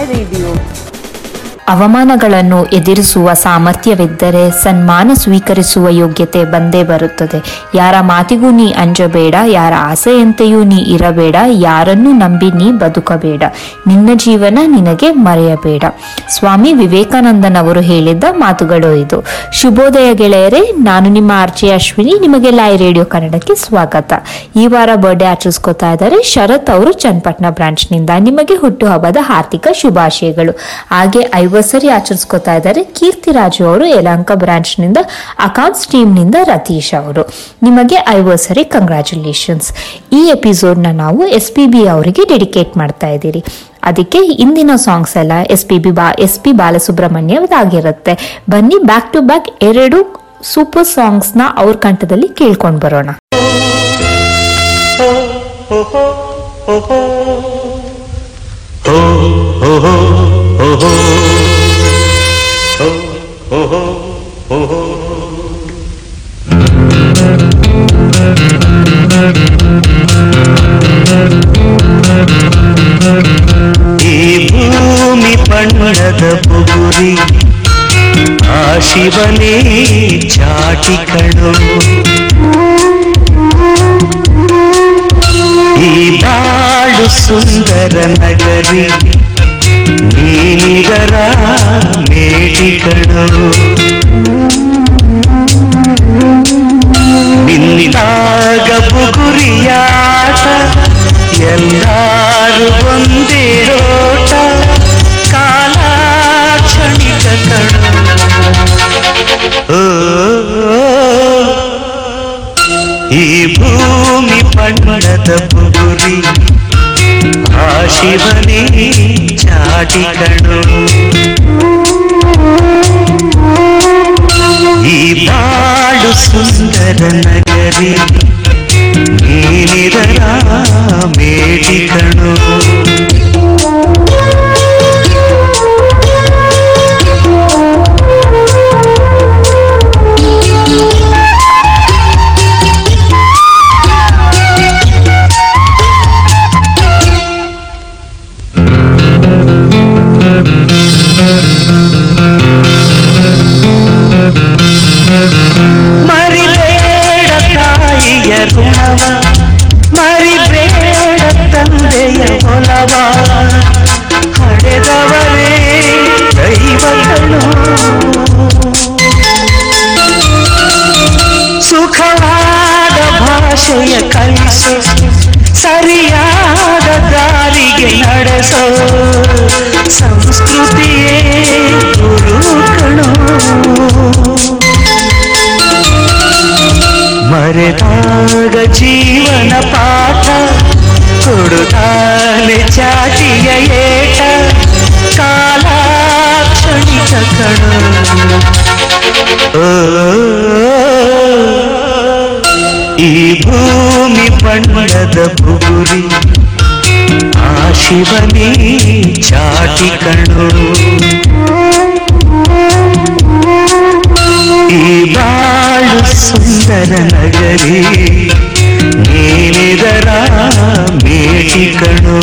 ಮೈ radio ಅವಮಾನಗಳನ್ನು ಎದುರಿಸುವ ಸಾಮರ್ಥ್ಯವಿದ್ದರೆ ಸನ್ಮಾನ ಸ್ವೀಕರಿಸುವ ಯೋಗ್ಯತೆ ಬಂದೇ ಬರುತ್ತದೆ. ಯಾರ ಮಾತಿಗೂ ನೀ ಅಂಜಬೇಡ, ಯಾರ ಆಸೆಯಂತೆಯೂ ನೀ ಇರಬೇಡ, ಯಾರನ್ನು ನಂಬಿ ನೀ ಬದುಕಬೇಡ. ನಿನ್ನ ಜೀವನ ನಿನಗೆ ಮರೆಯಬೇಡ. ಸ್ವಾಮಿ ವಿವೇಕಾನಂದನವರು ಹೇಳಿದ್ದ ಮಾತುಗಳು ಇದು. ಶುಭೋದಯ ಗೆಳೆಯರೇ, ನಾನು ನಿಮ್ಮ ಆರ್ಜೆ ಅಶ್ವಿನಿ, ನಿಮಗೆ ಲೈ ರೇಡಿಯೋ ಕನ್ನಡಕ್ಕೆ ಸ್ವಾಗತ. ಈ ವಾರ ಬರ್ಡೇ ಆಚರಿಸ್ಕೊತಾ ಇದ್ದಾರೆ ಶರತ್ ಅವರು ಚನ್ನಪಟ್ಟಣ ಬ್ರಾಂಚ್ನಿಂದ ನಿಮಗೆ ಹುಟ್ಟುಹಬ್ಬದ ಹಾರ್ದಿಕ ಶುಭಾಶಯಗಳು. ಹಾಗೆ ಐವಸರಿ ಆಚರಿಸ್ಕೋತಾ ಇದ್ದಾರೆ ಕೀರ್ತಿರಾಜು ಅವರು ಯಲಹಂಕ ಬ್ರಾಂಚ್ನಿಂದ ಅಕೌಂಟ್ಸ್ ಟೀಮ್ನಿಂದ ರತೀಶ್ ಅವರು ನಿಮಗೆ ಐವರ್ಸರಿ ಕಂಗ್ರ್ಯಾಚುಲೇಷನ್ಸ್ ಈ ಎಪಿಸೋಡ್ನ ನಾವು ಎಸ್ ಪಿ ಬಿ ಅವರಿಗೆ ಡೆಡಿಕೇಟ್ ಮಾಡ್ತಾ ಇದ್ದೀರಿ ಅದಕ್ಕೆ ಇಂದಿನ ಸಾಂಗ್ಸ್ ಎಲ್ಲ ಎಸ್ ಪಿ ಬಿ ಬಾ ಎಸ್ ಪಿ ಬಾಲಸುಬ್ರಹ್ಮಣ್ಯದಾಗಿರುತ್ತೆ ಬನ್ನಿ ಬ್ಯಾಕ್ ಟು ಬ್ಯಾಕ್ ಎರಡು ಸೂಪರ್ ಸಾಂಗ್ಸ್ನ ಅವ್ರ ಕಂಠದಲ್ಲಿ ಕೇಳ್ಕೊಂಡ್ ಬರೋಣ ಈ ಭೂಮಿ ಬಣ್ಣದ ಬುಗುರಿ ಆ ಶಿವನೇ ಚಾಟಿ ಕಣು ಈ ಬಾಳು ಸುಂದರ ನಗರಿ ನೀನಿಗರ ಮೇಟಿ ಕಣು ನಿನ್ನಿದಾಗ ಬುಗುರಿಯಾಟ ಎಲ್ಲಾರು ಒಂದೇ ಭಾಷೆಯ ಕಲಿಸು ಸರಿಯಾದ ದಾರಿಗೆ ನಡೆಸೋ ಸಂಸ್ಕೃತಿಯೇ ಗುರುಗಳು ಮರೆತಾಗ ಜೀವನ ಪಾಠ ಕೊಡುತ್ತಾನೆ ಚಾಟಿಯ ಏಟ ಕಾಲ ಕ್ಷಣಿಕ ಕಣು ಓ, ಈ ಭೂಮಿ ಬಣ್ಣದ ಬುಗುರಿ ಆ ಶಿವನೇ ಚಾಟಿ ಕಣ್ಣು ಈ ಬಾಳು ಸುಂದರ ನಗರಿ ನೀನಿದರ ಮೇಟಿ ಕಣು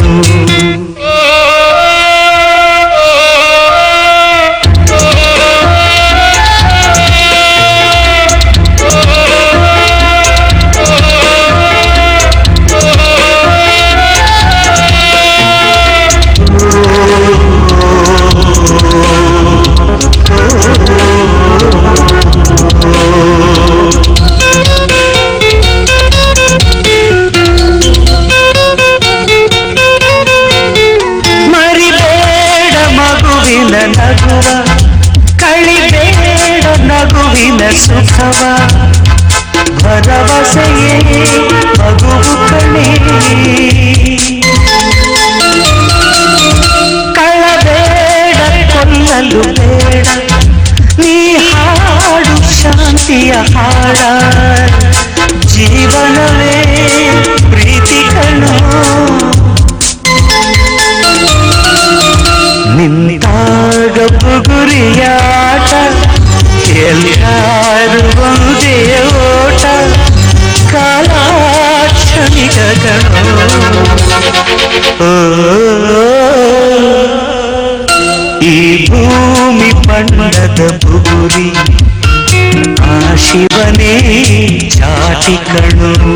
ಚಾಟಿ ಕಣು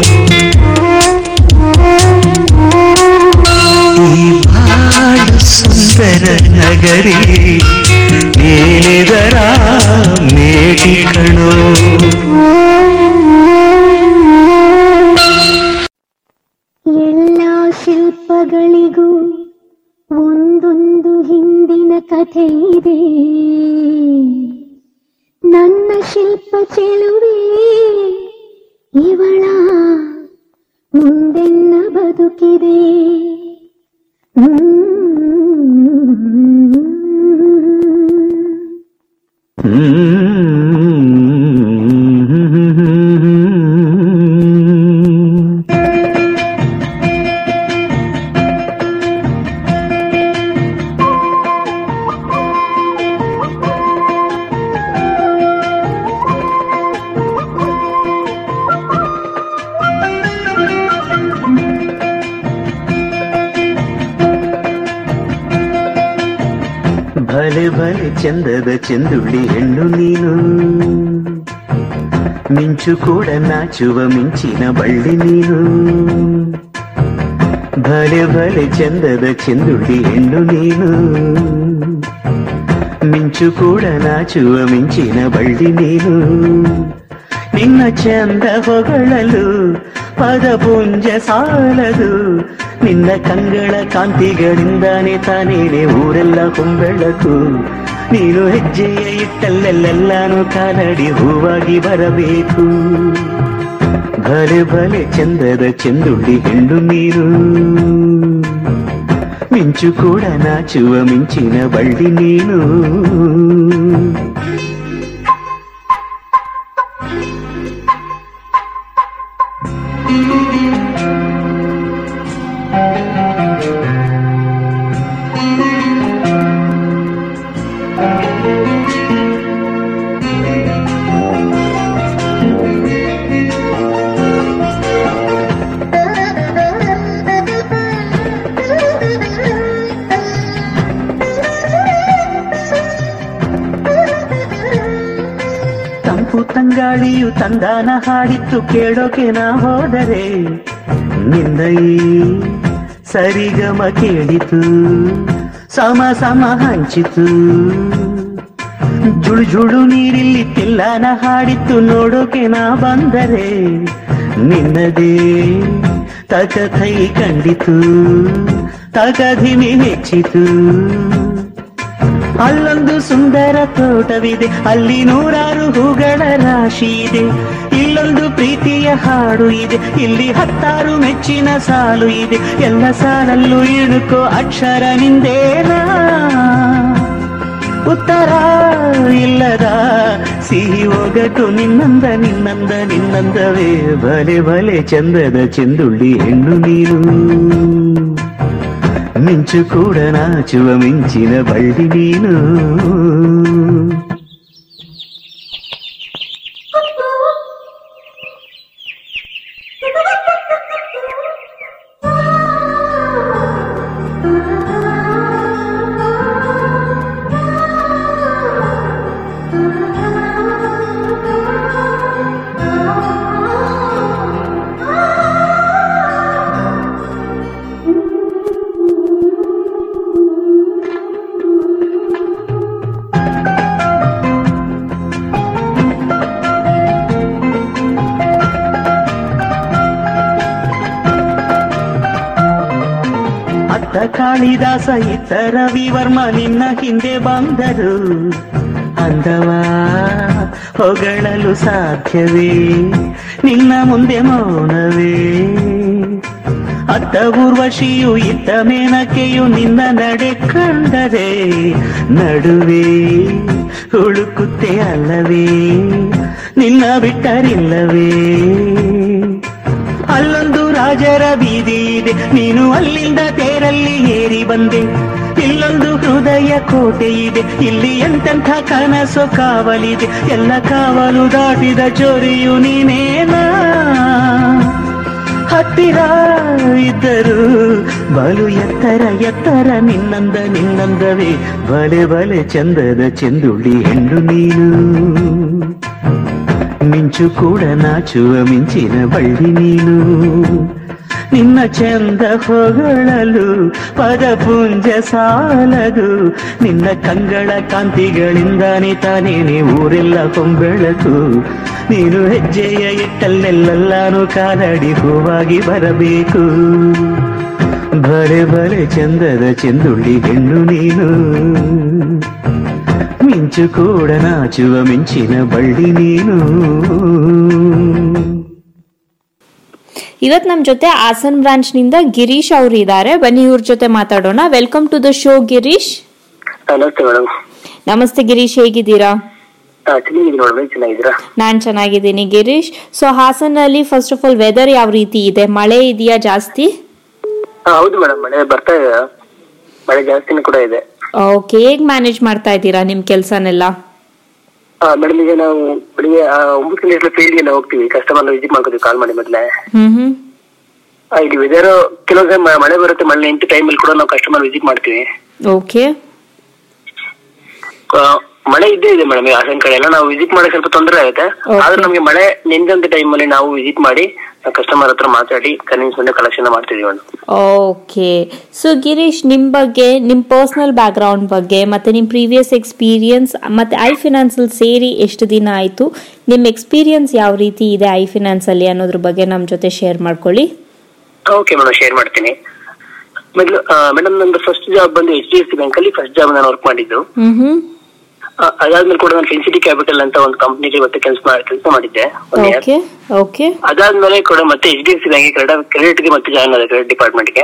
ಈ ಬಾಳು ಸುಂದರ ನಗರಿ ಮುಂದೆನ್ನ ಬದುಕಿದೆ ಹ್ಮ್. ಚಂದದ ಚೆಂದುಳ್ಳಿ ಹೆಣ್ಣು ನೀನು ಮಿಂಚು ಕೂಡ ನಾಚುವ ಮಿಂಚಿನ ಬಳ್ಳಿ ನೀನು ಭಲೆ ಭಲೆ ಚಂದದ ಚೆಂದುಳ್ಳಿ ಹೆಣ್ಣು ನೀನು ಮಿಂಚು ಕೂಡ ನಾಚುವ ಮಿಂಚಿನ ಬಳ್ಳಿ ನೀನು ನಿನ್ನ ಚಂದ ಹೊಗಳಲು ಪದಪುಂಜ ಸಾಲದು ನಿನ್ನ ಕಂಗಳ ಕಾಂತಿಗಳಿಂದಾನೆ ತಾನೇನೆ ಊರೆಲ್ಲ ಹೊಂಬೆಳಕು ನೀನು ಹೆಜ್ಜೆಯ ಇಟ್ಟಲ್ಲೆಲ್ಲೆಲ್ಲಾನು ಕಾಲಡಿ ಹೂವಾಗಿ ಬರಬೇಕು. ಭಲೆ ಭಲೆ ಚಂದದ ಚೆಂದುಳ್ಳಿ ಹೆಣ್ಣು ನೀರು ಮಿಂಚು ಕೂಡ ನಾಚುವ ಮಿಂಚಿನ ಬಳ್ಳಿ ನೀನು. ತಂದಾನ ಹಾಡಿತ್ತು ಕೇಳೋಕೆ ನಾ ಹೋದರೆ. ನಿಂದೈ ಸರಿಗಮ ಕೇಳಿತು, ಸಮ ಸಮ ಹಂಚಿತು. ಜುಳು ಜುಳು ನೀರಿಲ್ಲಿ ತಿಲ್ಲನ ಹಾಡಿತ್ತು ನೋಡೋಕೆ ನಾ ಬಂದರೆ. ನಿನ್ನದೇ ತಕಥೈ ಕಂಡಿತು ತಕಧಿಮಿ ಹೆಚ್ಚಿತು. ಅಲ್ಲೊಂದು ಸುಂದರ ತೋಟವಿದೆ, ಅಲ್ಲಿ ನೂರಾರು ಹೂಗಳ ರಾಶಿ ಇದೆ. ಇಲ್ಲೊಂದು ಪ್ರೀತಿಯ ಹಾಡು ಇದೆ, ಇಲ್ಲಿ ಹತ್ತಾರು ಮೆಚ್ಚಿನ ಸಾಲು ಇದೆ. ಎಲ್ಲ ಸಾಲಲ್ಲೂ ಇಣುಕೋ ಅಕ್ಷರ ನಿಂದೇನಾ? ಉತ್ತರ ಇಲ್ಲದ ಸಿಹಿ ಒಗಟು ನಿನ್ನಂದ ನಿನ್ನಂದ, ನಿನ್ನಂದವೇ. ಬಲೆ ಬಲೆ ಚಂದದ ಚೆಂದುಳ್ಳಿ ಹೆಣ್ಣು ನೀನು. ಮಿಂಚು ಕೂಡ ನಾಚುವ ಮಿಂಚಿನ ಬಳ್ಳಿ ನೀನು ಕಾಳಿದಾಸ ಇತ್ತ ರವಿವರ್ಮ ನಿನ್ನ ಹಿಂದೆ ಬಂದರು ಅಂದವ ಹೊಗಳಲು ಸಾಧ್ಯವೇ? ನಿನ್ನ ಮುಂದೆ ಮೌನವೇ? ಅತ್ತ ಊರ್ವಶಿಯು ಇತ್ತ ಮೇನಕೆಯು ನಿನ್ನ ನಡೆ ಕಂಡರೆ. ನಡುವೆ ಹುಡುಕುತ್ತೆ ಅಲ್ಲವೇ? ನಿನ್ನ ಬಿಟ್ಟರಿಲ್ಲವೇ? ನೀನು ಅಲ್ಲಿಂದ ತೇರಲ್ಲಿ ಏರಿ ಬಂದೆ. ಇಲ್ಲೊಂದು ಹೃದಯ ಕೋಟೆ ಇದೆ. ಇಲ್ಲಿ ಎಂತೆಂಥ ಕನಸು ಕಾವಲಿದೆ. ಎಲ್ಲ ಕಾವಲು ದಾಟಿದ ಚೋರಿಯು ನೀನೇನಾ ಹತ್ತಿರ ಇದ್ದರು ಬಲು ಎತ್ತರ ಎತ್ತರ ನಿನ್ನಂದ ನಿನ್ನಂದವೇ. ಬಲೆ ಬಲೆ ಚಂದದ ಚೆಂದುಳ್ಳಿ ಹೆಣ್ಣು ನೀನು. ಮಿಂಚು ಕೂಡ ನಾಚುವ ಮಿಂಚಿನ ಬಳ್ಳಿ ನೀನು. ನಿನ್ನ ಚಂದ ಹೊಗಳಲು ಪದಪುಂಜ ಸಾಲದು. ನಿನ್ನ ಕಂಗಳ ಕಾಂತಿಗಳಿಂದಾನೆ ತಾನೇನೆ ಊರೆಲ್ಲ ಕೊಂಬೆಳಕು ನೀನು ಹೆಜ್ಜೆಯ ಇಟ್ಟಲ್ಲೆಲ್ಲಾನು ಕಾಲಡಿ ಹೂವಾಗಿ ಬರಬೇಕು. ಬರೆ ಬರೆ ಚಂದದ ಚೆಂದುಳ್ಳಿ ಹೆಣ್ಣು ನೀನು. ಮಿಂಚು ಕೂಡ ನಾಚುವ ಮಿಂಚಿನ ಬಳ್ಳಿ ನೀನು. ಇವತ್ ನಮ್ ಜೊತೆ ಹಾಸನ್ ಬ್ರಾಂಚ್ನಿಂದ ಗಿರೀಶ್ ಅವರು ಇದ್ದಾರೆ ಬನ್ನಿ ಇವ್ರ ಜೊತೆ ಮಾತಾಡೋಣ. Welcome to the show Girish. ನಮಸ್ತೆ ಮೇಡಮ್ ನಮಸ್ತೆ ಗಿರೀಶ್ ಹೇಗಿದ್ದೀರಾ? ನಾನ್ ಚೆನ್ನಾಗಿದ್ದೀನಿ ಗಿರೀಶ್. ಸೊ ಹಾಸನಲ್ಲಿ ಫಸ್ಟ್ ಆಫ್ ಆಲ್ ವೆದರ್ ಯಾವ ರೀತಿ ಇದೆ? ಮಳೆ ಇದೆಯಾ ಜಾಸ್ತಿ? ಹೌದು ಮೇಡಮ್ ಮಳೆ ಬರ್ತಾ ಇದೆ. ಮಳೆ ಜಾಸ್ತಿನೂ ಕೂಡ ಇದೆ. ಓಕೆ ಹೇಗ್ ಮ್ಯಾನೇಜ್ ಮಾಡ್ತಾ ಇದ್ದೀರಾ ನಿಮ್ ಕೆಲ್ಸನೆಲ್ಲ? ಮೇಡಮ್ ಈಗ ನಾವು ಬೆಳಿಗ್ಗೆ ಆ, ಒಂಬತ್ತು ಗಂಟೆ ಫೀಲ್ಡ್ಗೆ ಹೋಗ್ತೀವಿ. ಕಸ್ಟಮರ್ ವಿಸಿಟ್ ಮಾಡ್ಕೋತೀವಿ ಕಾಲ್ ಮಾಡಿ ಮೊದ್ಲೇ. ಇಲ್ಲಿ ವೆದರ್ ಮಳೆ ಬರುತ್ತೆ ಮಳೆ ನಿಂತು ಟೈಮ್ ಅಲ್ಲಿ ಕೂಡ ನಾವು ಕಸ್ಟಮರ್ ವಿಸಿಟ್ ಮಾಡ್ತೀವಿ. ಓಕೆ ಮಳೆ ಇದ್ದೇ ಇದೆ ಮೇಡಮ್ ಹಾಸನ ಕಡೆ ಎಲ್ಲ ನಾವು ವಿಸಿಟ್ ಮಾಡಕ್ಕೆ ಸ್ವಲ್ಪ ತೊಂದರೆ ಆಗುತ್ತೆ. ಆದ್ರೆ ನಮಗೆ ಮಳೆ ನಿಂತ ಟೈಮ್ ಅಲ್ಲಿ ನಾವು ವಿಸಿಟ್ ಮಾಡಿ ಕಸ್ಟಮರ್ ಹತ್ರ ಮಾತಾಡಿ ಕನ್ವಿನ್ಸ್ ಮಾಡಿ ಕಲೆಕ್ಷನ್ ಮಾಡ್ತಿದೀವಿ ಮೇಡಮ್ ಓಕೆ ಸೊ ಗಿರೀಶ್ ನಿಮ್ ಬಗ್ಗೆ ನಿಮ್ ಪರ್ಸನಲ್ ಬ್ಯಾಕ್ ಗ್ರೌಂಡ್ ಬಗ್ಗೆ ಮತ್ತೆ ನಿಮ್ ಪ್ರೀವಿಯಸ್ ಎಕ್ಸ್ಪೀರಿಯನ್ಸ್ ಮತ್ತೆ ಐ ಫಿನಾನ್ಸ್ ಅಲ್ಲಿ ಸೇರಿ ಎಷ್ಟು ದಿನ ಆಯ್ತು? ನಿಮ್ ಎಕ್ಸ್ಪೀರಿಯನ್ಸ್ ಯಾವ ರೀತಿ ಇದೆ ಐ ಫಿನಾನ್ಸ್ ಅಲ್ಲಿ ಅನ್ನೋದ್ರ ಬಗ್ಗೆ ನಮ್ ಜೊತೆ ಶೇರ್ ಮಾಡ್ಕೊಳ್ಳಿ. ಓಕೆ ಮೇಡಮ್ ಶೇರ್ ಮಾಡ್ತೀನಿ. ಮೊದಲು ಮೇಡಮ್ ನಂದು ಫಸ್ಟ್ ಜಾಬ್ ಬಂದು H D F C bank ಅಲ್ಲಿ ಫಸ್ಟ್ ಜಾಬ್ ನಾನು ವರ್ಕ್ ಮಾಡಿದ್ದು. ಹ್ಮ್ ಹ್ಮ್. ಆ, ಅದಾದ್ಮೇಲೆ ಕೂಡ ನಾನು ಫಿನ್ಸಿಟಿ ಕ್ಯಾಪಿಟಲ್ ಅಂತ ಒಂದು ಕಂಪ್ನಿಗೆ ಮತ್ತೆ ಕೆಲಸ ಕೆಲಸ ಮಾಡಿದ್ದೆ ಅದಾದ್ಮೇಲೆ ಕೂಡ ಮತ್ತೆ H D F C bank credit ಕ್ರೆಡಿಟ್ಗೆ ಮತ್ತೆ ಜಾಯ್ನ್ ಆದ ಕ್ರೆಡಿಟ್ ಡಿಪಾರ್ಟ್ಮೆಂಟ್ಗೆ.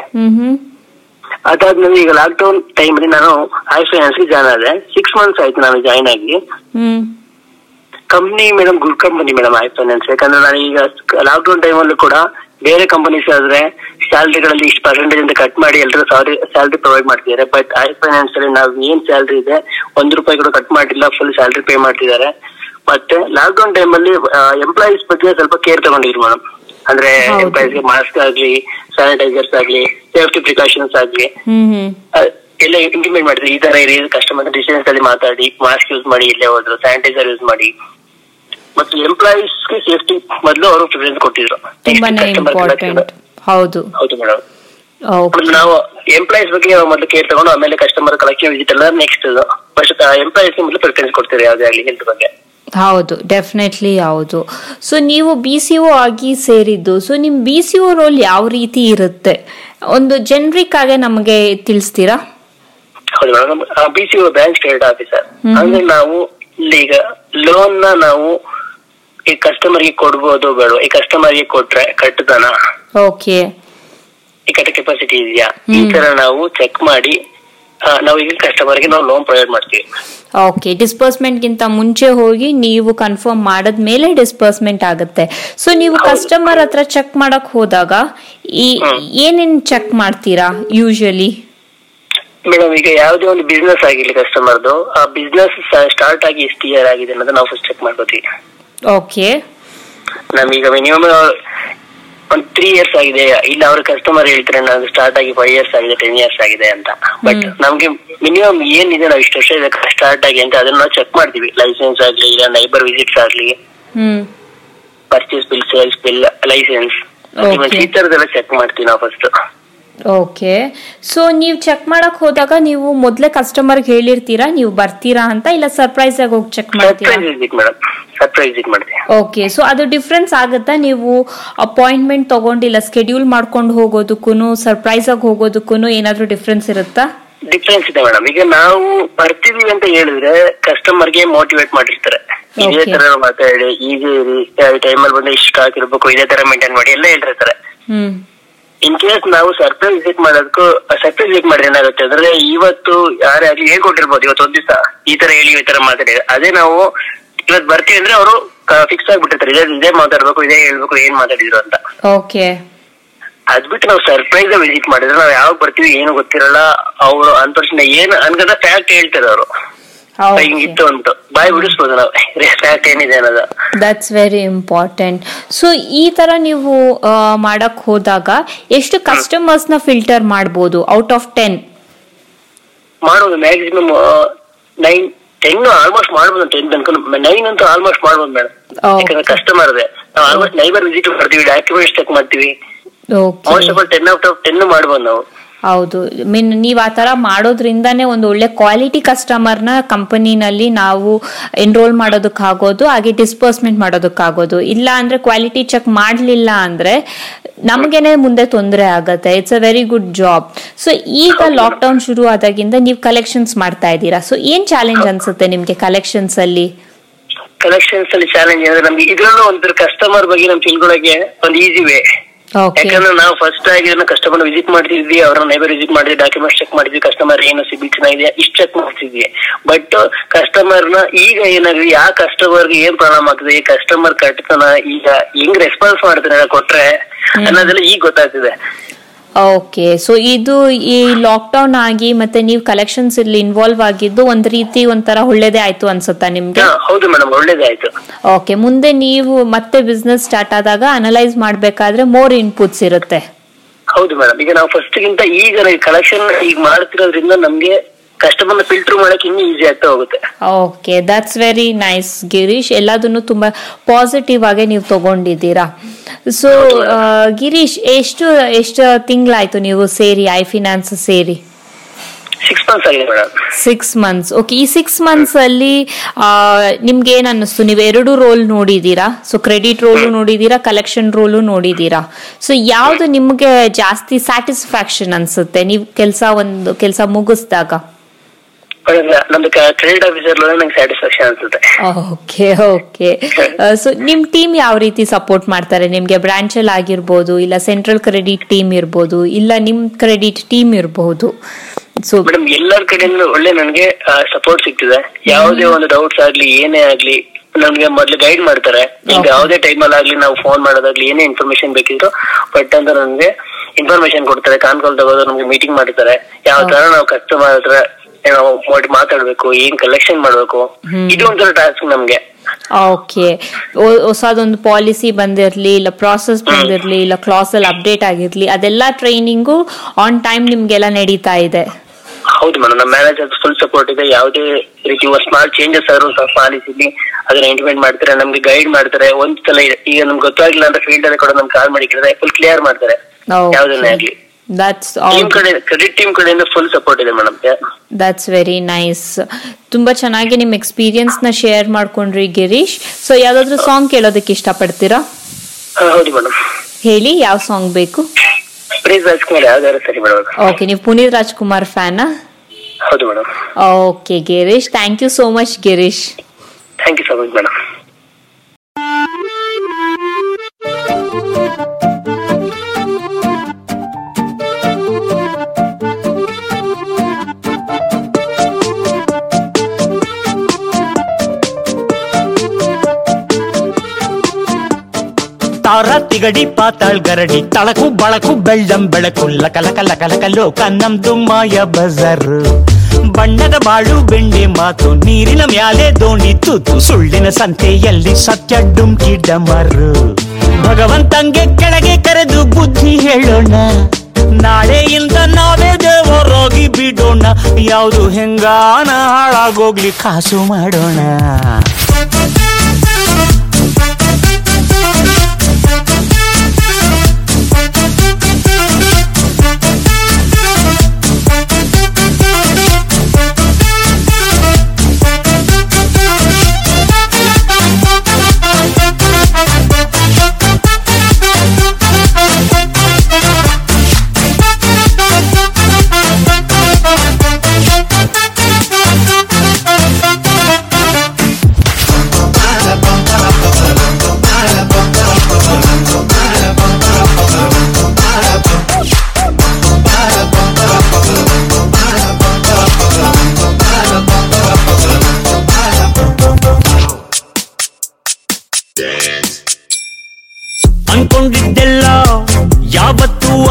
ಅದಾದ್ಮೇಲೆ ಈಗ ಲಾಕ್ ಡೌನ್ ಟೈಮ್ ಅಲ್ಲಿ ನಾನು ಆಯುಷ್ ಫೈನಾನ್ಸ್ಗೆ ಜಾಯ್ನ್ ಆದೆ. ಸಿಕ್ಸ್ ಮಂತ್ಸ್ ಆಯ್ತು ನಾನು ಜಾಯ್ನ್ ಆಗಿ. Company madam good company madam Ayush finance ಯಾಕಂದ್ರೆ ನಾನು ಈಗ ಲಾಕ್ ಡೌನ್ ಟೈಮ್ ಅಲ್ಲೂ ಕೂಡ ಬೇರೆ ಕಂಪನೀಸ್ ಆದ್ರೆ ಸ್ಯಾಲ್ರಿಗಳಲ್ಲಿ ಇಷ್ಟು ಪರ್ಸೆಂಟೇಜ್ ಅಂತ ಕಟ್ ಮಾಡಿ ಎಲ್ಲರೂ ಸ್ಯಾಲ್ರಿ ಸ್ಯಾಲ್ರಿ ಪ್ರೊವೈಡ್ ಮಾಡ್ತಿದ್ದಾರೆ. ಬಟ್ ಐ ಫೈನಾನ್ಸ್ ಅಲ್ಲಿ ನಾವು ಏನ್ ಸ್ಯಾಲ್ರಿ ಇದೆ ಒಂದ್ ರೂಪಾಯಿ ಕೂಡ ಕಟ್ ಮಾಡಿಲ್ಲ ಫುಲ್ ಸ್ಯಾಲ್ರಿ ಪೇ ಮಾಡ್ತಿದ್ದಾರೆ. ಮತ್ತೆ ಲಾಕ್ ಡೌನ್ ಟೈಮ್ ಅಲ್ಲಿ ಎಂಪ್ಲಾಯೀಸ್ ಬಗ್ಗೆ ಸ್ವಲ್ಪ ಕೇರ್ ತಗೊಂಡಿದ್ರು ಮೇಡಮ್ ಅಂದ್ರೆ. ಎಂಪ್ಲಾಯೀಸ್ಗೆ ಮಾಸ್ಕ್ ಆಗ್ಲಿ ಸ್ಯಾನಿಟೈಸರ್ಸ್ ಆಗ್ಲಿ ಸೇಫ್ಟಿ ಪ್ರಿಕಾಷನ್ಸ್ ಆಗ್ಲಿ ಎಲ್ಲ ಇಂಪ್ಲಿಮೆಂಟ್ ಮಾಡಿದ್ರು ಈ ತರ ಇರಿ ಕಸ್ಟಮರ್ ಡಿಸ್ಟೆನ್ಸ್ ಅಲ್ಲಿ ಮಾತಾಡಿ ಮಾಸ್ಕ್ ಯೂಸ್ ಮಾಡಿ ಇಲ್ಲೇ ಹೋದ್ರು ಸ್ಯಾನಿಟೈಸರ್ ಯೂಸ್ ಮಾಡಿ. ಮತ್ತು ಎಂಪ್ಲಾಯೀಸ್ಗೆ ಸೇಫ್ಟಿ ಮೊದಲು ಅವರು ಪ್ರಿಫರೆನ್ಸ್ ಕೊಟ್ಟಿದ್ರು. ತುಂಬಾನೇ ಇಂಪಾರ್ಟೆಂಟ್ ಹೌದು. ಹೌದು ಮೇಡಮ್ ನಾವು ಎಂಪ್ಲಾಯೀಸ್ ಬಗ್ಗೆ ಮೊದಲು ಕೇರ್ ತಗೊಂಡು ಆಮೇಲೆ ಕಸ್ಟಮರ್ ಕಲೆಕ್ಷನ್ ವಿಸಿಟ್ ಎಲ್ಲ ನೆಕ್ಸ್ಟ್ ಫಸ್ಟ್ ಎಂಪ್ಲಾಯೀಸ್ ಮೊದಲು ಪ್ರಿಫರೆನ್ಸ್ ಕೊಡ್ತೀರಿ ಯಾವುದೇ ಆಗಲಿ ಹೆಲ್ತ್ ಬಗ್ಗೆ. ಹೌದು ಡೆಫಿನೆಟ್ಲಿ ಹೌದು. ಸೊ ನೀವು ಬಿ ಸಿ ಒ ಆಗಿ ಸೇರಿದ್ದು ಸೊ ನಿಮ್ ಬಿ ಸಿ ಒ ರೋಲ್ ಯಾವ ರೀತಿ ಇರುತ್ತೆ? ಒಂದು ಜನರಿಕ್ ಆಗಿ ನಮಗೆ ತಿಳಿಸ್ತೀರಾ? ಹೌದು madam B C bank state officer ಅಂದ್ರೆ ನಾವು ಈಗ ಲೋನ್ನ ನಾವು ಈ ಕಸ್ಟಮರ್ಗೆ ಕೊಡ್ಬೋದು ಬೇಡ. ಈ ಕಸ್ಟಮರ್ಗೆ ಕೊಟ್ರೆ ಕಟ್ಟದನ ಓಕೆ ಈ ಕಟ್ಟ ಕೆಪಾಸಿಟಿ ಇದೆಯಾ? ಈ ತರ ನಾವು ಚೆಕ್ ಮಾಡಿ ನಾವು ಈಗ ಕಸ್ಟಮರ್ಗೆ ನಾವು ಲೋನ್ ಪ್ರೊವೈಡ್ ಮಾಡ್ತೀವಿ. ಓಕೆ ಡಿಸ್ಬರ್ಸ್ಮೆಂಟ್ಗಿಂತ ಮುಂಚೆ ಹೋಗಿ ನೀವು ಕನ್ಫರ್ಮ್ ಮಾಡಿದ್ಮೇಲೆ ಡಿಸ್ಬರ್ಸ್ಮೆಂಟ್ ಆಗುತ್ತೆ. ಸೊ ನೀವು ಕಸ್ಟಮರ್ ಹತ್ರ ಚೆಕ್ ಮಾಡಕ್ ಹೋದಾಗ ಈ ಏನೇನ್ ಚೆಕ್ ಮಾಡ್ತೀರಾ ಯೂಶಲಿ ಮೇಡಮ್ ಈಗ ಯಾವುದೇ ಒಂದು ಬಿಸ್ನೆಸ್ ಆಗಿರ್ಲಿ ಕಸ್ಟಮರ್ದು ಆ ಬಿಸ್ನೆಸ್ ಸ್ಟಾರ್ಟ್ ಆಗಿ ಎಷ್ಟು ಇಯರ್ ಆಗಿದೆ ಅನ್ನೋದು ನಾವು ಫಸ್ಟ್ ಚೆಕ್ ಮಾಡ್ಕೋತೀವಿ. ಓಕೆ ನಮೀಗ ಮಿನಿಮಮ್ ಒಂದ್ ತ್ರೀ ಇಯರ್ಸ್ ಆಗಿದೆ. ಇಲ್ಲ ಅವ್ರ ಕಸ್ಟಮರ್ ಹೇಳ್ತಾರೆ ನಾನು ಸ್ಟಾರ್ಟ್ ಆಗಿ ಫೈವ್ ಇಯರ್ಸ್ ಆಗಿದೆ ಟೆನ್ ಇಯರ್ಸ್ ಆಗಿದೆ ಅಂತ. ಬಟ್ ನಮ್ಗೆ ಮಿನಿಮಮ್ ಏನಿದೆ ನಾವು ಇಷ್ಟು ವರ್ಷ ಇದೆ ಸ್ಟಾರ್ಟ್ ಆಗಿ ಅಂತ ಅದನ್ನ ನಾವು ಚೆಕ್ ಮಾಡ್ತೀವಿ. ಲೈಸೆನ್ಸ್ ಆಗ್ಲಿ ಇಲ್ಲ ನೈಬರ್ ವಿಸಿಟ್ಸ್ ಆಗ್ಲಿ. Purchase bill sales bill licence. ಈ ತರದೆಲ್ಲ ಚೆಕ್ ಮಾಡ್ತೀವಿ ನಾವು ಫಸ್ಟ್ ಓಕೆ ಸೊ ನೀವು ಚೆಕ್ ಮಾಡಕ್ ಹೋದಾಗ ನೀವು ಮೊದ್ಲೇ ಕಸ್ಟಮರ್ ಹೇಳಿರ್ತೀರಾ ನೀವು ಬರ್ತೀರಾ ಅಂತ ಇಲ್ಲ ಸರ್ಪ್ರೈಸ್ ಆಗಿ ಹೋಗಿ ಚೆಕ್ ಮಾಡ್ತೀರಾ? ಓಕೆ ಸೊ ಅದು ಡಿಫ್ರೆನ್ಸ್ ಆಗುತ್ತಾ? ನೀವು ಅಪಾಯಿಂಟ್ಮೆಂಟ್ ತಗೊಂಡಿಲ್ಲ ಸ್ಕೆಡ್ಯೂಲ್ ಮಾಡ್ಕೊಂಡು ಹೋಗೋದಕ್ಕೂ ಸರ್ಪ್ರೈಸ್ ಆಗಿ ಹೋಗೋದಕ್ಕೂ ಏನಾದ್ರೂ ಡಿಫ್ರೆನ್ಸ್ ಇರುತ್ತಾ? ಡಿಫ್ರೆನ್ಸ್ ಇದೆ ಮೇಡಮ್ ಈಗ ನಾವು ಬರ್ತೀವಿ ಅಂತ ಹೇಳಿದ್ರೆ ಕಸ್ಟಮರ್ಗೆ ಮೋಟಿವೇಟ್ ಮಾಡಿರ್ತಾರೆ. ಇದೇ. ತರ ಮಾತಾಡಿ ಈಗ ಇರಿ ಅಲ್ಲಿ ಬಂದು ಇಷ್ಟು ಸ್ಟಾಕ್ ಇರ್ಬೇಕು ಇದೇ ತರ ಮೇಂಟೈನ್ ಮಾಡಿ ಎಲ್ಲ ಹೇಳಿರ್ತಾರೆ ಹ್ಮ್. ಇನ್ ಕೇಸ್ ನಾವು ಸರ್ಪ್ರೈಸ್ ವಿಸಿಟ್ ಮಾಡೋದಕ್ಕೂ ಸರ್ಪ್ರೈಸ್ ವಿಸಿಟ್ ಮಾಡಿದ್ರೆ ಏನಾಗುತ್ತೆ? ಅಂದ್ರೆ ಇವತ್ತು ಯಾರೇ ಆಗ್ಲಿ ಹೇಳ್ಕೊಟ್ಟಿರ್ಬೋದು ಇವತ್ತು ಒಂದ್ ದಿವಸ? ಈ ತರ ಹೇಳಿ ಈ ತರ ಮಾತಾಡಿ ಅದೇ ನಾವು ಇವತ್ತು ಬರ್ತೀವಿ ಅಂದ್ರೆ ಅವರು ಫಿಕ್ಸ್ ಆಗ್ಬಿಟ್ಟಿರ್ತಾರೆ. ಇದೇ ಇದೇ ಮಾತಾಡ್ಬೇಕು ಇದೇ ಹೇಳ್ಬೇಕು ಏನ್ ಮಾತಾಡಿದ್ರು ಅಂತ. ಓಕೆ. ಅದ್ ಬಿಟ್ಟು ನಾವು ಸರ್ಪ್ರೈಸ್ ವಿಸಿಟ್ ಮಾಡಿದ್ರೆ ನಾವು ಯಾವಾಗ ಬರ್ತೀವಿ ಏನು ಗೊತ್ತಿರಲ್ಲ. ಅವರು ಅಂತ ಏನ್ ಅನ್ಕೊಂಡ ಫ್ಯಾಕ್ಟ್ ಹೇಳ್ತಾರೆ ಅವರು. ಹಿಂಗಿತ್ತು ಉಂಟು ಬಾಯಿ ಬಿಡಿಸ್ಬೋದು ನಾವು. ಫ್ಯಾಕ್ಟ್ ಏನಿದೆ ಅನ್ನೋದು. ದಟ್ಸ್ ವೆರಿ ಇಂಪಾರ್ಟೆಂಟ್ ಸೊ ಈ ತರ ನೀವು ಮಾಡಕ್ ಹೋದಾಗ ಎಷ್ಟು ನ ಫಿಲ್ಟರ್ ಮಾಡಬಹುದು ಔಟ್ ಆಫ್ ಟೆನ್ ಮಾಡೋದು ಮ್ಯಾಕ್ಸಿಮಮ್ ನೈನ್ ಟೆನ್ ಆಲ್ಮೋಸ್ಟ್ ಮಾಡ್ಬೋದು ಟೆನ್ ತನಕ ನೈನ್ ಅಂತೂ ಆಲ್ಮೋಸ್ಟ್ ಮಾಡ್ಬೋದು ಮೇಡಮ್ ಯಾಕಂದ್ರೆ ಕಸ್ಟಮರ್ ಇದೆ. ನಾವು ಆಲ್ಮೋಸ್ಟ್ ನೈಬರ್ ವಿಸಿಟ್ ಮಾಡ್ತೀವಿ ಡಾಕ್ಯುಮೆಂಟ್ಸ್ ಚೆಕ್ ಮಾಡ್ತೀವಿ. Most of ten out of ten ಮಾಡ್ಬೋದು ನಾವು. ಹೌದು. ಮೀನ್ ನೀವು ಆ ಥರ ಮಾಡೋದ್ರಿಂದನೇ ಒಂದು ಒಳ್ಳೆ ಕ್ವಾಲಿಟಿ ಕಸ್ಟಮರ್ನ ಕಂಪನಿನಲ್ಲಿ ನಾವು ಎನ್ರೋಲ್ ಮಾಡೋದಕ್ಕಾಗೋದು ಹಾಗೆ ಡಿಸ್ಪರ್ಸ್ಮೆಂಟ್ ಮಾಡೋದಕ್ಕಾಗೋದು. ಇಲ್ಲ ಅಂದ್ರೆ ಕ್ವಾಲಿಟಿ ಚೆಕ್ ಮಾಡಲಿಲ್ಲ ಅಂದ್ರೆ ನಮಗೇನೆ ಮುಂದೆ ತೊಂದರೆ ಆಗುತ್ತೆ. It's a very good job so ಈಗ ಲಾಕ್ಡೌನ್ ಶುರು ಆದಾಗಿಂದ ನೀವು ಕಲೆಕ್ಷನ್ಸ್ ಮಾಡ್ತಾ ಇದ್ದೀರಾ? ಸೊ ಏನ್ ಚಾಲೆಂಜ್ ಅನ್ಸುತ್ತೆ ನಿಮ್ಗೆ ಕಲೆಕ್ಷನ್ಸ್ ಅಲ್ಲಿ? ಕಲೆಕ್ಷನ್ಸ್ ಅಲ್ಲಿ ಚಾಲೆಂಜ್ ಅಂದ್ರೆ ನಮ್ಗೆ ಇದ್ರಲ್ಲೂ ಒಂಥರ ಕಸ್ಟಮರ್ ಬಗ್ಗೆ ನಮ್ಗೆ ತಿಳ್ಕೊಳಕ್ಕೆ ಒಂದು ಈಸಿ ವೇ ಯಾಕಂದ್ರೆ ನಾವು ಫಸ್ಟ್ ಆಗಿ ಕಸ್ಟಮರ್ ವಿಸಿಟ್ ಮಾಡ್ತಿದ್ವಿ ಅವ್ರನ್ನ ನೈಬರ್ ವಿಸಿಟ್ ಮಾಡಿದ್ವಿ ಡಾಕ್ಯುಮೆಂಟ್ಸ್ ಚೆಕ್ ಮಾಡಿದ್ವಿ ಕಸ್ಟಮರ್ ಏನು ಸಿಬಿಲ್ ಚೆನ್ನಾಗಿದೆ ಇಷ್ಟು ಚೆಕ್ ಮಾಡ್ತಿದ್ವಿ. ಬಟ್ ಕಸ್ಟಮರ್ನ ಈಗ ಏನಾಗಿದೆ ಯಾವ ಕಸ್ಟಮರ್ಗೆ ಏನ್ ಪ್ರಾಬ್ಲಮ್ ಆಗ್ತದೆ ಈ ಕಸ್ಟಮರ್ ಕಟ್ತನ ಈಗ ಹೆಂಗ್ ರೆಸ್ಪಾನ್ಸ್ ಮಾಡ್ತಾನೆ ಕೊಟ್ರೆ ಅನ್ನೋದೆಲ್ಲ ಈಗ ಗೊತ್ತಾಗ್ತಿದೆ. ಓಕೆ ಸೊ ಇದು ಈ ಲಾಕ್ಡೌನ್ ಆಗಿ ಮತ್ತೆ ನೀವು ಕಲೆಕ್ಷನ್ಸ್ ಇಲ್ಲಿ ಇನ್ವಾಲ್ವ್ ಆಗಿದ್ದು ಒಂದ್ ರೀತಿ ಒಂಥರ ಒಳ್ಳೇದೇ ಆಯ್ತು ಅನ್ಸುತ್ತಾ ನಿಮ್ಗೆ? ಹೌದು ಮೇಡಮ್ ಒಳ್ಳೇದಾಯ್ತು ಓಕೆ ಮುಂದೆ ನೀವು ಮತ್ತೆ ಬಿಸ್ನೆಸ್ ಸ್ಟಾರ್ಟ್ ಆದಾಗ ಅನಲೈಸ್ ಮಾಡ್ಬೇಕಾದ್ರೆ ಮೋರ್ ಇನ್ಪುಟ್ಸ್ ಇರುತ್ತೆ. ಹೌದು ಮೇಡಮ್ ಈಗ ನಾವು ಫಸ್ಟ್ ಗಿಂತ ಈಗ ಕಲೆಕ್ಷನ್ ಈಗ ಮಾಡ್ತಿರೋದ್ರಿಂದ ನಮ್ಗೆ ಫಿಲ್ಟರ್ ಮಾಡಕ್ ಇನ್ನೂ ಈಸಿ ಆಗ್ತಾ ಹೋಗುತ್ತೆ. Okay that's very nice Girish ಎಲ್ಲದನ್ನು ತುಂಬಾ ಪಾಸಿಟಿವ್ ಆಗಿ ನೀವು ತಗೊಂಡಿದ್ದೀರಾ? ಸೊ ಗಿರೀಶ್ ಎಷ್ಟು ಎಷ್ಟು ತಿಂಗಳಾಯ್ತು ನೀವು ಸೇರಿ ಐ ಫಿನಾನ್ಸ್ ಸೇರಿ? ಸಿಕ್ಸ್ ಮಂತ್ಸ್ ಆಗಿದೆ ಮೇಡಮ್ ಸಿಕ್ಸ್ ಮಂತ್ಸ್ ಓಕೆ ಈ ಸಿಕ್ಸ್ ಮಂತ್ಸ್ ಅಲ್ಲಿ ನಿಮ್ಗೆ ಏನ್ ಅನ್ನಿಸ್ತು? ನೀವು ಎರಡು ರೋಲ್ ನೋಡಿದೀರಾ ಸೊ ಕ್ರೆಡಿಟ್ ರೋಲು ನೋಡಿದೀರಾ ಕಲೆಕ್ಷನ್ ರೋಲು ನೋಡಿದೀರಾ ಸೊ ಯಾವ್ದು ನಿಮ್ಗೆ ಜಾಸ್ತಿ ಸ್ಯಾಟಿಸ್ಫ್ಯಾಕ್ಷನ್ ಅನ್ಸುತ್ತೆ? ನೀವು ಕೆಲಸ ಒಂದು ಕೆಲಸ ಮುಗಿಸ್ದಾಗ? ನಮ್ದು ನಂಗೆ ಸ್ಯಾಟಿಸ್ಫ್ಯಾಕ್ಷನ್ ಅನ್ಸುತ್ತೆ. Okay okay. ಸೊ ನಿಮ್ ಟೀಮ್ ಯಾವ ರೀತಿ ಸಪೋರ್ಟ್ ಮಾಡ್ತಾರೆ? ನಿಮ್ಗೆ ಬ್ರಾಂಚ್ ಅಲ್ಲಿ ಆಗಿರ್ಬೋದು ಇಲ್ಲ ಸೆಂಟ್ರಲ್ ಕ್ರೆಡಿಟ್ ಟೀಮ್ ಇರ್ಬೋದು ಇಲ್ಲ ನಿಮ್ ಕ್ರೆಡಿಟ್ ಟೀಮ್ ಇರಬಹುದು ಸೊ ಮೇಡಮ್ ಎಲ್ಲರ ಕಡೆಯಿಂದ ಒಳ್ಳೆ ನನಗೆ ಸಪೋರ್ಟ್ ಸಿಗ್ತಿದೆ. ಯಾವುದೇ ಒಂದು ಡೌಟ್ಸ್ ಆಗ್ಲಿ ಏನೇ ಆಗ್ಲಿ ನಮ್ಗೆ ಮೊದ್ಲು ಗೈಡ್ ಮಾಡ್ತಾರೆ. ನಿಮ್ಗೆ. ಯಾವುದೇ ಟೈಮ್ ಅಲ್ಲಿ ಆಗ್ಲಿ ನಾವು ಫೋನ್ ಮಾಡೋದಾಗ್ಲಿ ಏನೇ ಇನ್ಫಾರ್ಮೇಶನ್ ಬೇಕಿದ್ರು ಬಟ್ ಅಂತ ನಮ್ಗೆ ಇನ್ಫಾರ್ಮೇಶನ್ ಕೊಡ್ತಾರೆ. ಕಾನ್ ಕಾಲ್ ತಗೋದು ನಮ್ಗೆ ಮೀಟಿಂಗ್ ಮಾಡ್ತಾರೆ. ಯಾವ ತರ ನಾವು ಕಸ್ಟಮರ್ ಹತ್ರ ನಾವು ಮಾಡಿ ಮಾತಾಡ್ಬೇಕು ಏನ್ ಕಲೆಕ್ಷನ್ ಮಾಡ್ಬೇಕು. ಇದು ಒಂಥರ ಟಾಸ್ಕ್ ನಮ್ಗೆ. ಓಕೆ ಹೊಸದೊಂದು ಪಾಲಿಸಿ ಬಂದಿರ್ಲಿ ಇಲ್ಲ ಪ್ರಾಸೆಸ್ ಬಂದಿರ್ಲಿ ಇಲ್ಲ ಕ್ಲಾಸ್ ಅಲ್ಲಿ ಅಪ್ಡೇಟ್ ಆಗಿರ್ಲಿ ಅದೆಲ್ಲ ಟ್ರೈನಿಂಗು ಆನ್ ಟೈಮ್ ನಿಮ್ಗೆಲ್ಲ ನಡೀತಾ ಇದೆ. ಹೌದು ಮೇಡಮ್ ನಮ್ಮ ಮ್ಯಾನೇಜರ್ ಫುಲ್ ಸಪೋರ್ಟ್ ಇದೆ. ಯಾವುದೇ ರೀತಿ ಸ್ಮಾಲ್ ಚೇಂಜಸ್ ಆದ್ರೂ ಸಹ ಪಾಲಿಸಿಲಿ ಅದನ್ನ ಇಂಟಿಮೆಂಟ್ ಮಾಡ್ತಾರೆ ನಮ್ಗೆ ಗೈಡ್ ಮಾಡ್ತಾರೆ. ಒಂದ್ ಸಲ ಈಗ ನಮ್ಗೆ ಗೊತ್ತಾಗಿಲ್ಲ ಅಂತ ಫೀಲ್ಡ್ ಅಲ್ಲಿ ಕೂಡ ನಮ್ಗೆ ಕಾಲ್ ಮಾಡಿ ಫುಲ್ ಕ್ಲಿಯರ್ ಮಾಡ್ತಾರೆ. ಯಾವುದನ್ನೇ ಆಗ್ಲಿ. ದಟ್ಸ್ ಟೀಮ್ ಕಡೆ ಕ್ರೆಡಿಟ್ ಟೀಮ್ ಕಡೆಯಿಂದ ಫುಲ್ ಸಪೋರ್ಟ್ ಇದೆ ಮೇಡಮ್ ದಟ್ಸ್ ವೆರಿ ನೈಸ್ ತುಂಬಾ ಚೆನ್ನಾಗಿ ನಿಮ್ ಎಕ್ಸ್ಪೀರಿಯನ್ಸ್ನ ಶೇರ್ ಮಾಡ್ಕೊಂಡ್ರಿ ಗಿರೀಶ್. ಸೊ ಯಾವ್ದಾದ್ರು ಸಾಂಗ್ ಕೇಳೋದಕ್ಕೆ ಇಷ್ಟಪಡ್ತೀರಾ? ಹೌದು ಮೇಡಮ್ ಹೇಳಿ ಯಾವ ಸಾಂಗ್ ಬೇಕು? ಪ್ಲೀಸ್ ರಾಜ್ಕುಮಾರ್ ಯಾವ್ದಾದ್ರು ಸರಿ ಮೇಡಮ್ ಓಕೆ ನೀವು ಪುನೀತ್ ರಾಜ್ಕುಮಾರ್ ಫ್ಯಾನ್ ಹೌದು madam okay Girish. Thank you so much Girish. Thank you so much madam ತಾರ ಗಡಿ ಪಾತಾಳ್ ಗರಡಿ, ತಳಕು ಬಳಕು, ಬೆಳ್ಳಂ ಬೆಳಕು ಲಕಲ ಕಲ ಲಕ ಲೋಕ ನಮ್ದು ಮಾಯ ಬಜಾರು. ಬಣ್ಣದ ಬಾಳು ಬೆಂಡೆ ಮಾತು, ನೀರಿನ ಮ್ಯಾಲೆ ದೋಣಿ ತೂತು, ಸುಳ್ಳಿನ ಸಂತೆಯಲ್ಲಿ ಸತ್ಯ ಡುಮ್ಕಿ ಡಮರು. ಭಗವಂತಂಗೆ ಕೆಳಗೆ ಕರೆದು ಬುದ್ಧಿ ಹೇಳೋಣ. ನಾಳೆಯಿಂದ ನಾವೇ ದೇವರಾಗಿ ಬಿಡೋಣ. ಯಾವುದು ಹೆಂಗಾನ ಹಾಳಾಗೋಗ್ಲಿ ಕಾಸು ಮಾಡೋಣ.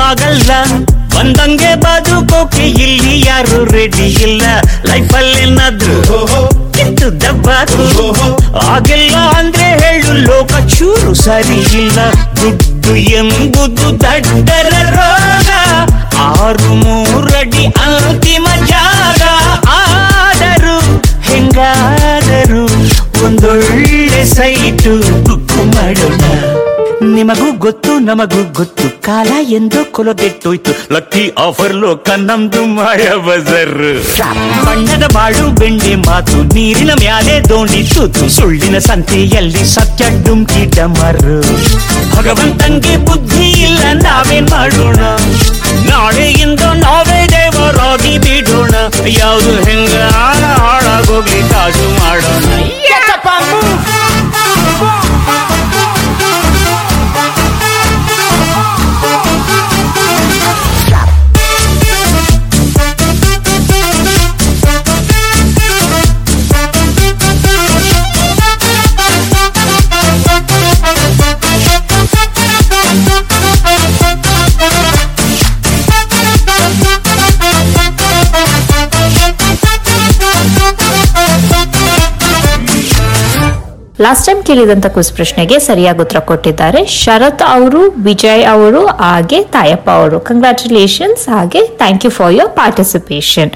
ಆಗಲ್ಲ. ಬಂದಂಗೆ ಬದುಕೋಕೆ ಇಲ್ಲಿ ಯಾರು ರೆಡಿ ಇಲ್ಲ. ಲೈಫಲ್ಲಿ ಏನಾದ್ರು ಕಿತ್ತು ಆಗಿಲ್ಲ ಅಂದ್ರೆ ಹೇಳು, ಲೋಕ ಚೂರು ಸರಿ ಇಲ್ಲ. ದುಡ್ಡು ಎಂಬುದು ದಡ್ಡರ ರೋಗ. ಆರು ಮೂರಡಿ ಅಂತಿಮ ಜಾಗ. ಆದರು ಹೆಂಗಾದರೂ ಒಂದೊಳ್ಳೆ ಸೈಟು ಬುಕ್ ಮಾಡೋಣ. ನಿಮಗೂ ಗೊತ್ತು, ನಮಗೂ ಗೊತ್ತು. ಕಾಲ ಎಂದು ಕೊಲಗೆಟ್ಟೋಯ್ತು. ಲಕ್ಕಿ ಆಫರ್ ಲೋಕ ನಮ್ದು ಮಾಯ ಬಜರ್. ಬಣ್ಣದ ಬಾಳು ಬೆಂಡೆ ಮಾತು, ನೀರಿನ ಮ್ಯಾಲೆ ದೋಣಿ ತೂತು. ಸುಳ್ಳಿನ ಸಂತೆಯಲ್ಲಿ ಸತ್ಯ ಡುಮ್ಕಿ ಡಮರು. ಭಗವಂತಂಗೆ ಬುದ್ಧಿ ಇಲ್ಲ, ನಾವೇನ್ ಮಾಡೋಣ? ನಾಳೆಯಿಂದ ನಾವೇ ದೇವರಾಗಿ ಬಿಡೋಣ. ಯಾವುದು ಹೆಂಗ ಹಾಳ ಹಾಳಾಗೋಗ್ಲಿ ಕಾಜು ಮಾಡೋಣ. ಲಾಸ್ಟ್ ಟೈಮ್ ಕೇಳಿದಂತ ಕುಸ್ ಪ್ರಶ್ನೆಗೆ ಸರಿಯಾಗಿ ಉತ್ತರ ಕೊಟ್ಟಿದ್ದಾರೆ. ಶರತ್ ಅವರು, ವಿಜಯ್ ಅವರು, ಹಾಗೆ ತಾಯಪ್ಪ ಅವರು. ಕಂಗ್ರ್ಯಾಚುಲೇಷನ್ಸ್ ಹಾಗೆ thank you for your participation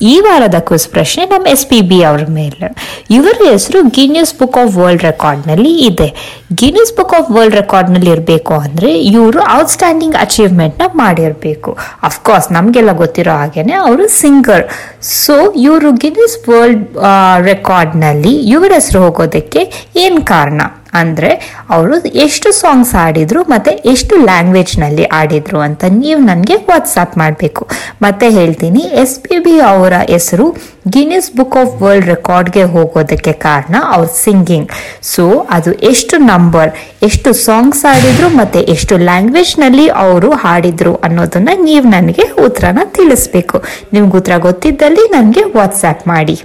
ಈ ವಾರದ ಕ್ವಿಸ್ ಪ್ರಶ್ನೆ ನಮ್ಮ ಎಸ್ ಪಿ ಬಿ ಅವರ ಮೇಲೆ. ಇವರ ಹೆಸರು ಗಿನ್ನಿಸ್ ಬುಕ್ ಆಫ್ ವರ್ಲ್ಡ್ ರೆಕಾರ್ಡ್ನಲ್ಲಿ ಇದೆ. ಗಿನ್ನಿಸ್ ಬುಕ್ ಆಫ್ ವರ್ಲ್ಡ್ ರೆಕಾರ್ಡ್ನಲ್ಲಿ ಇರಬೇಕು ಅಂದ್ರೆ ಇವರು ಔಟ್ಸ್ಟ್ಯಾಂಡಿಂಗ್ನ ಮಾಡಿರ್ಬೇಕು. ಅಫ್ಕೋರ್ಸ್ ನಮ್ಗೆಲ್ಲ ಗೊತ್ತಿರೋ ಹಾಗೇನೆ ಅವರು ಸಿಂಗರ್ ಸೊ ಇವರು ಗಿನ್ನಿಸ್ ವರ್ಲ್ಡ್ ರೆಕಾರ್ಡ್ನಲ್ಲಿ ಇವರ ಹೆಸರು ಹೋಗೋದಕ್ಕೆ ಏನು ಕಾರಣ? ಅಂದ್ರೆ ಅವರು ಎಷ್ಟು ಸಾಂಗ್ಸ್ ಆಡಿದ್ರು ಮತ್ತೆ ಎಷ್ಟು ಲ್ಯಾಂಗ್ವೇಜ್ನಲ್ಲಿ ಆಡಿದ್ರು ಅಂತ ನೀವು ನನಗೆ ವಾಟ್ಸಾಪ್ ಮಾಡಬೇಕು. ಮತ್ತೆ ಹೇಳ್ತೀನಿ ಎಸ್ ಪಿ ಬಿ ಅವರ ಹೆಸರು ಗಿನ್ನಿಸ್ ಬುಕ್ ಆಫ್ ವರ್ಲ್ಡ್ ರೆಕಾರ್ಡ್ಗೆ ಹೋಗೋದಕ್ಕೆ ಕಾರಣ ಅವ್ರ ಸಿಂಗಿಂಗ್ ಸೊ ಅದು ಎಷ್ಟು ನಂಬರ್ ಎಷ್ಟು ಸಾಂಗ್ಸ್ ಆಡಿದ್ರು ಮತ್ತೆ ಎಷ್ಟು ಲ್ಯಾಂಗ್ವೇಜ್ನಲ್ಲಿ ಅವರು ಹಾಡಿದ್ರು ಅನ್ನೋದನ್ನ ನೀವು ನನಗೆ ಉತ್ತರನ ತಿಳಿಸ್ಬೇಕು. ನಿಮ್ಗೆ ಉತ್ತರ ಗೊತ್ತಿದ್ದಲ್ಲಿ ನನಗೆ ವಾಟ್ಸ್ಆಪ್ ಮಾಡಿ.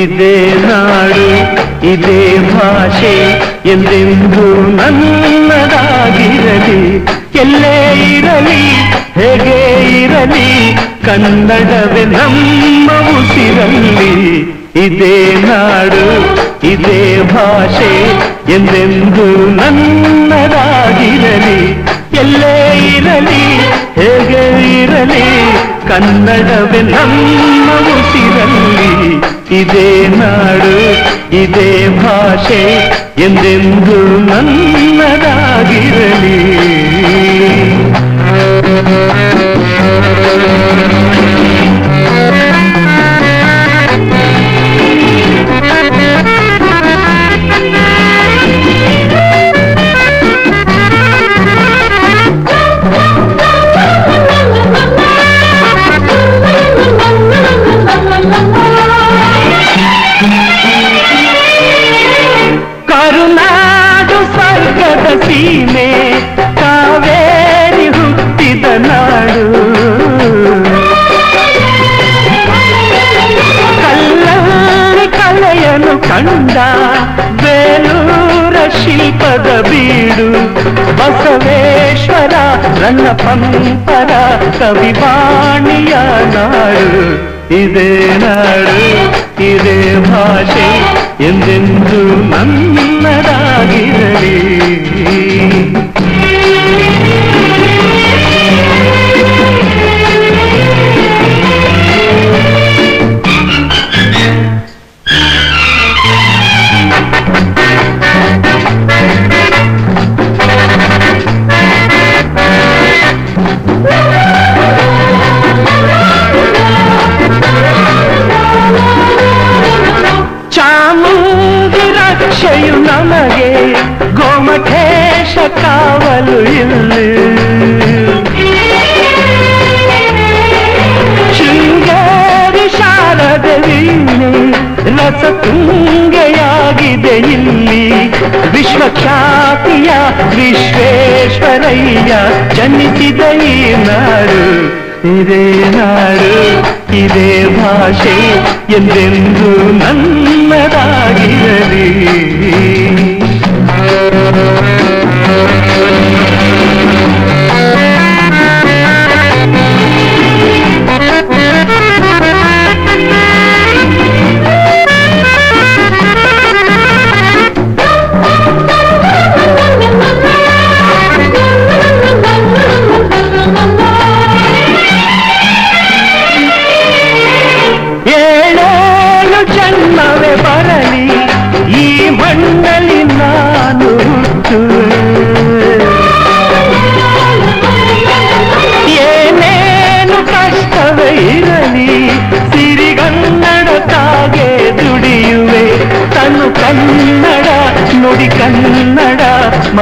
ಇದೇ ನಾಡು ಇದೇ ಭಾಷೆ ಎಂದೆಂದು ನನ್ನದಾಗಿರಲಿ ಎಲ್ಲೇ ಇರಲಿ ಹೇಗೆ ಇರಲಿ ಕನ್ನಡವೇ ನಮ್ಮ ಉಸಿರಲ್ಲಿ ಇದೇ ನಾಡು ಇದೇ ಭಾಷೆ ಎಂದೆಂದು ನನ್ನದಾಗಿರಲಿ ಎಲ್ಲೇ ಇರಲಿ ಹೇಗೆ ಇರಲಿ ಕನ್ನಡವೇ ನಮ್ಮ ಉಸಿರಲ್ಲಿ ಇದೇ ನಾಡು ಇದೇ ಭಾಷೆ ಎಂದೆಂದು ನನ್ನದಾಗಿರಲಿ. ನನ್ನ ಪಂಪರ ಕವಿವಾಣಿಯ ನಾಡು. ಇದೇ ನಾಡು ಇದೇ ಭಾಷೆ ಎಂದೆಂದು ನನ್ನದಾಗಿರಲಿ. ಇಲ್ಲಿ ವಿಶ್ವಖ್ಯಾತಿಯ ವಿಶ್ವೇಶ್ವರಯ್ಯ ಜನಿಸಿದ ಈ ನಾಡು ಇದೇ ನಾಡು ಇದೇ ಭಾಷೆ ಎಂದೆಂದು ನನ್ನದಾಗಿರಲಿ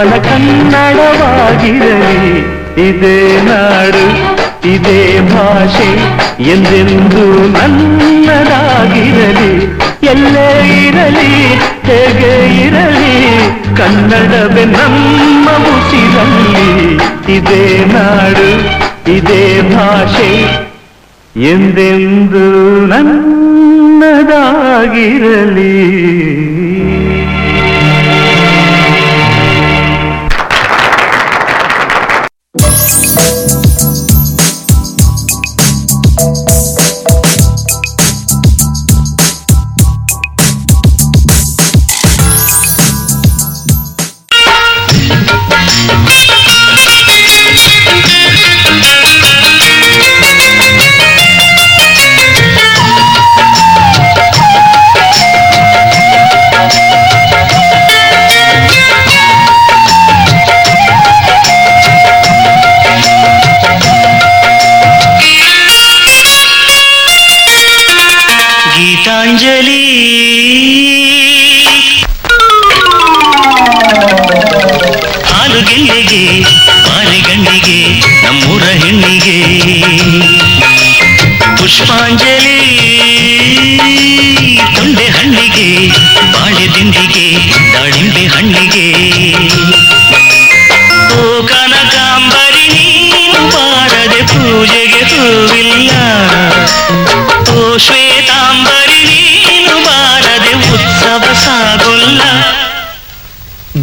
ಮನ ಕನ್ನಡವಾಗಿರಲಿ. ಇದೇ ನಾಡು, ಇದೇ ಭಾಷೆ, ಎಂದೆಂದು ನನ್ನದಾಗಿರಲಿ. ಎಲ್ಲೇ ಇರಲಿ, ಹೇಗೆ ಇರಲಿ, ಕನ್ನಡವೇ ನಮ್ಮ ಉಸಿರಲ್ಲಿ. ಇದೇ ನಾಡು, ಇದೇ ಭಾಷೆ, ಎಂದೆಂದು ನನ್ನದಾಗಿರಲಿ.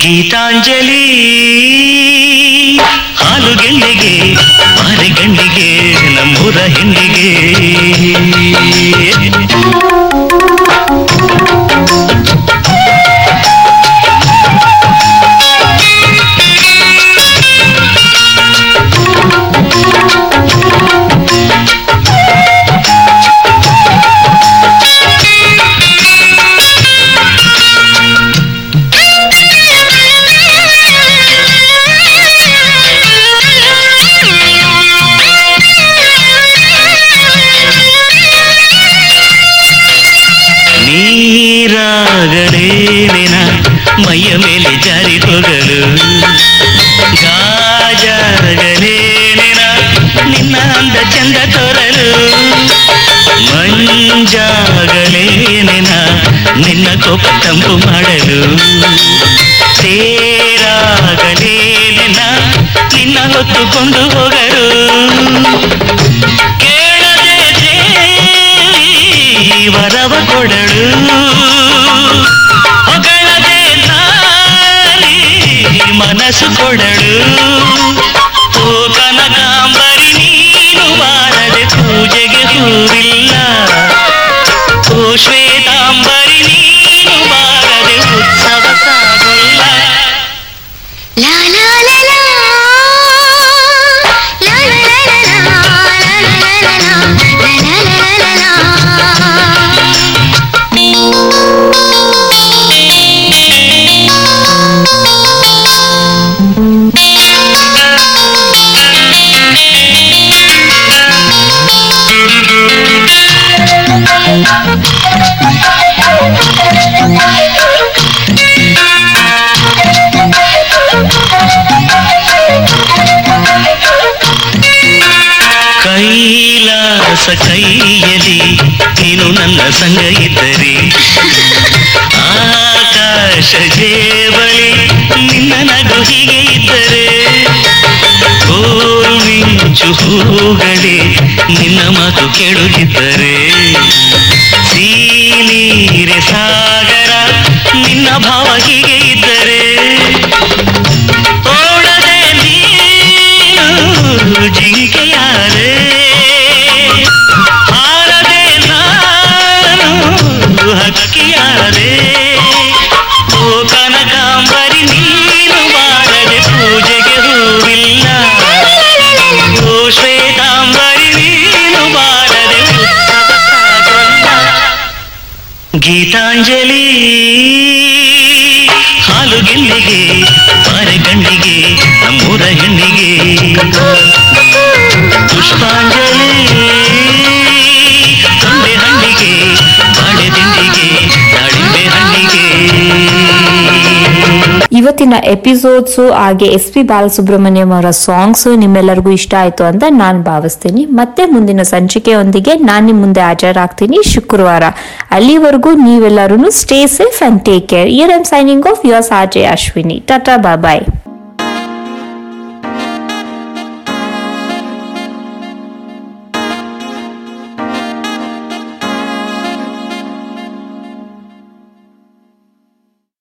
ಗೀತಾಂಜಲಿ. ಹಾಲು ಗೆಲ್ಲಿಗೆ ಮಾರಿ ಗಂಡಿಗೆ ನಮ್ಮೂರ ಚಂದ ತೊರಲು. ಮಂಜಾಗಲೇನ ನಿನ್ನ ಕೋಪ ತಂಪು ಮಾಡಲು. ತೇರಾಗಲೇನ ನಿನ್ನ ಹೊತ್ತುಕೊಂಡು ಹೋಗಲು. ಕೇಳದೆ ದೇವಿ ವರವ ಕೊಡಳು ಹೊಗಳದೆ ಮನಸ್ಸು ಕೊಡಳು ಓ ಬಾರದೆ ಹೂವಿಲ್ಲ ಓ ನನ್ನ ಸಂಗ ಇದ್ದರೆ ಆಕಾಶ ಜೇವಳಿ ನಿನ್ನ ನಗು ಹೀಗೆ ಇದ್ದರೆ ಮಿಂಚು ಹೂಗಳೇ ನಿನ್ನ ಮಾತು ಕೇಳುತ್ತಿದ್ದರೆ ಸೀನೀರೆ ಸಾಗರ ನಿನ್ನ ಭಾವ ಹೀಗೆ ಗೀತಾಂಜಲಿ ಇವತ್ತಿನ ಎಪಿಸೋಡ್ಸು, ಹಾಗೆ ಎಸ್ ಪಿ ಬಾಲಸುಬ್ರಹ್ಮಣ್ಯಂ ಅವರ ಸಾಂಗ್ಸ್ ನಿಮ್ಮೆಲ್ಲರಿಗೂ ಇಷ್ಟ ಆಯ್ತು ಅಂತ ನಾನು ಭಾವಿಸ್ತೀನಿ. ಮತ್ತೆ ಮುಂದಿನ ಸಂಚಿಕೆಯೊಂದಿಗೆ ನಾನು ನಿಮ್ಮ ಮುಂದೆ ಹಾಜರಾಗ್ತೀನಿ ಶುಕ್ರವಾರ. ಅಲ್ಲಿವರೆಗೂ ನೀವೆಲ್ಲರೂ stay safe and take care here I'm signing off your R J Ashwini. Tata bye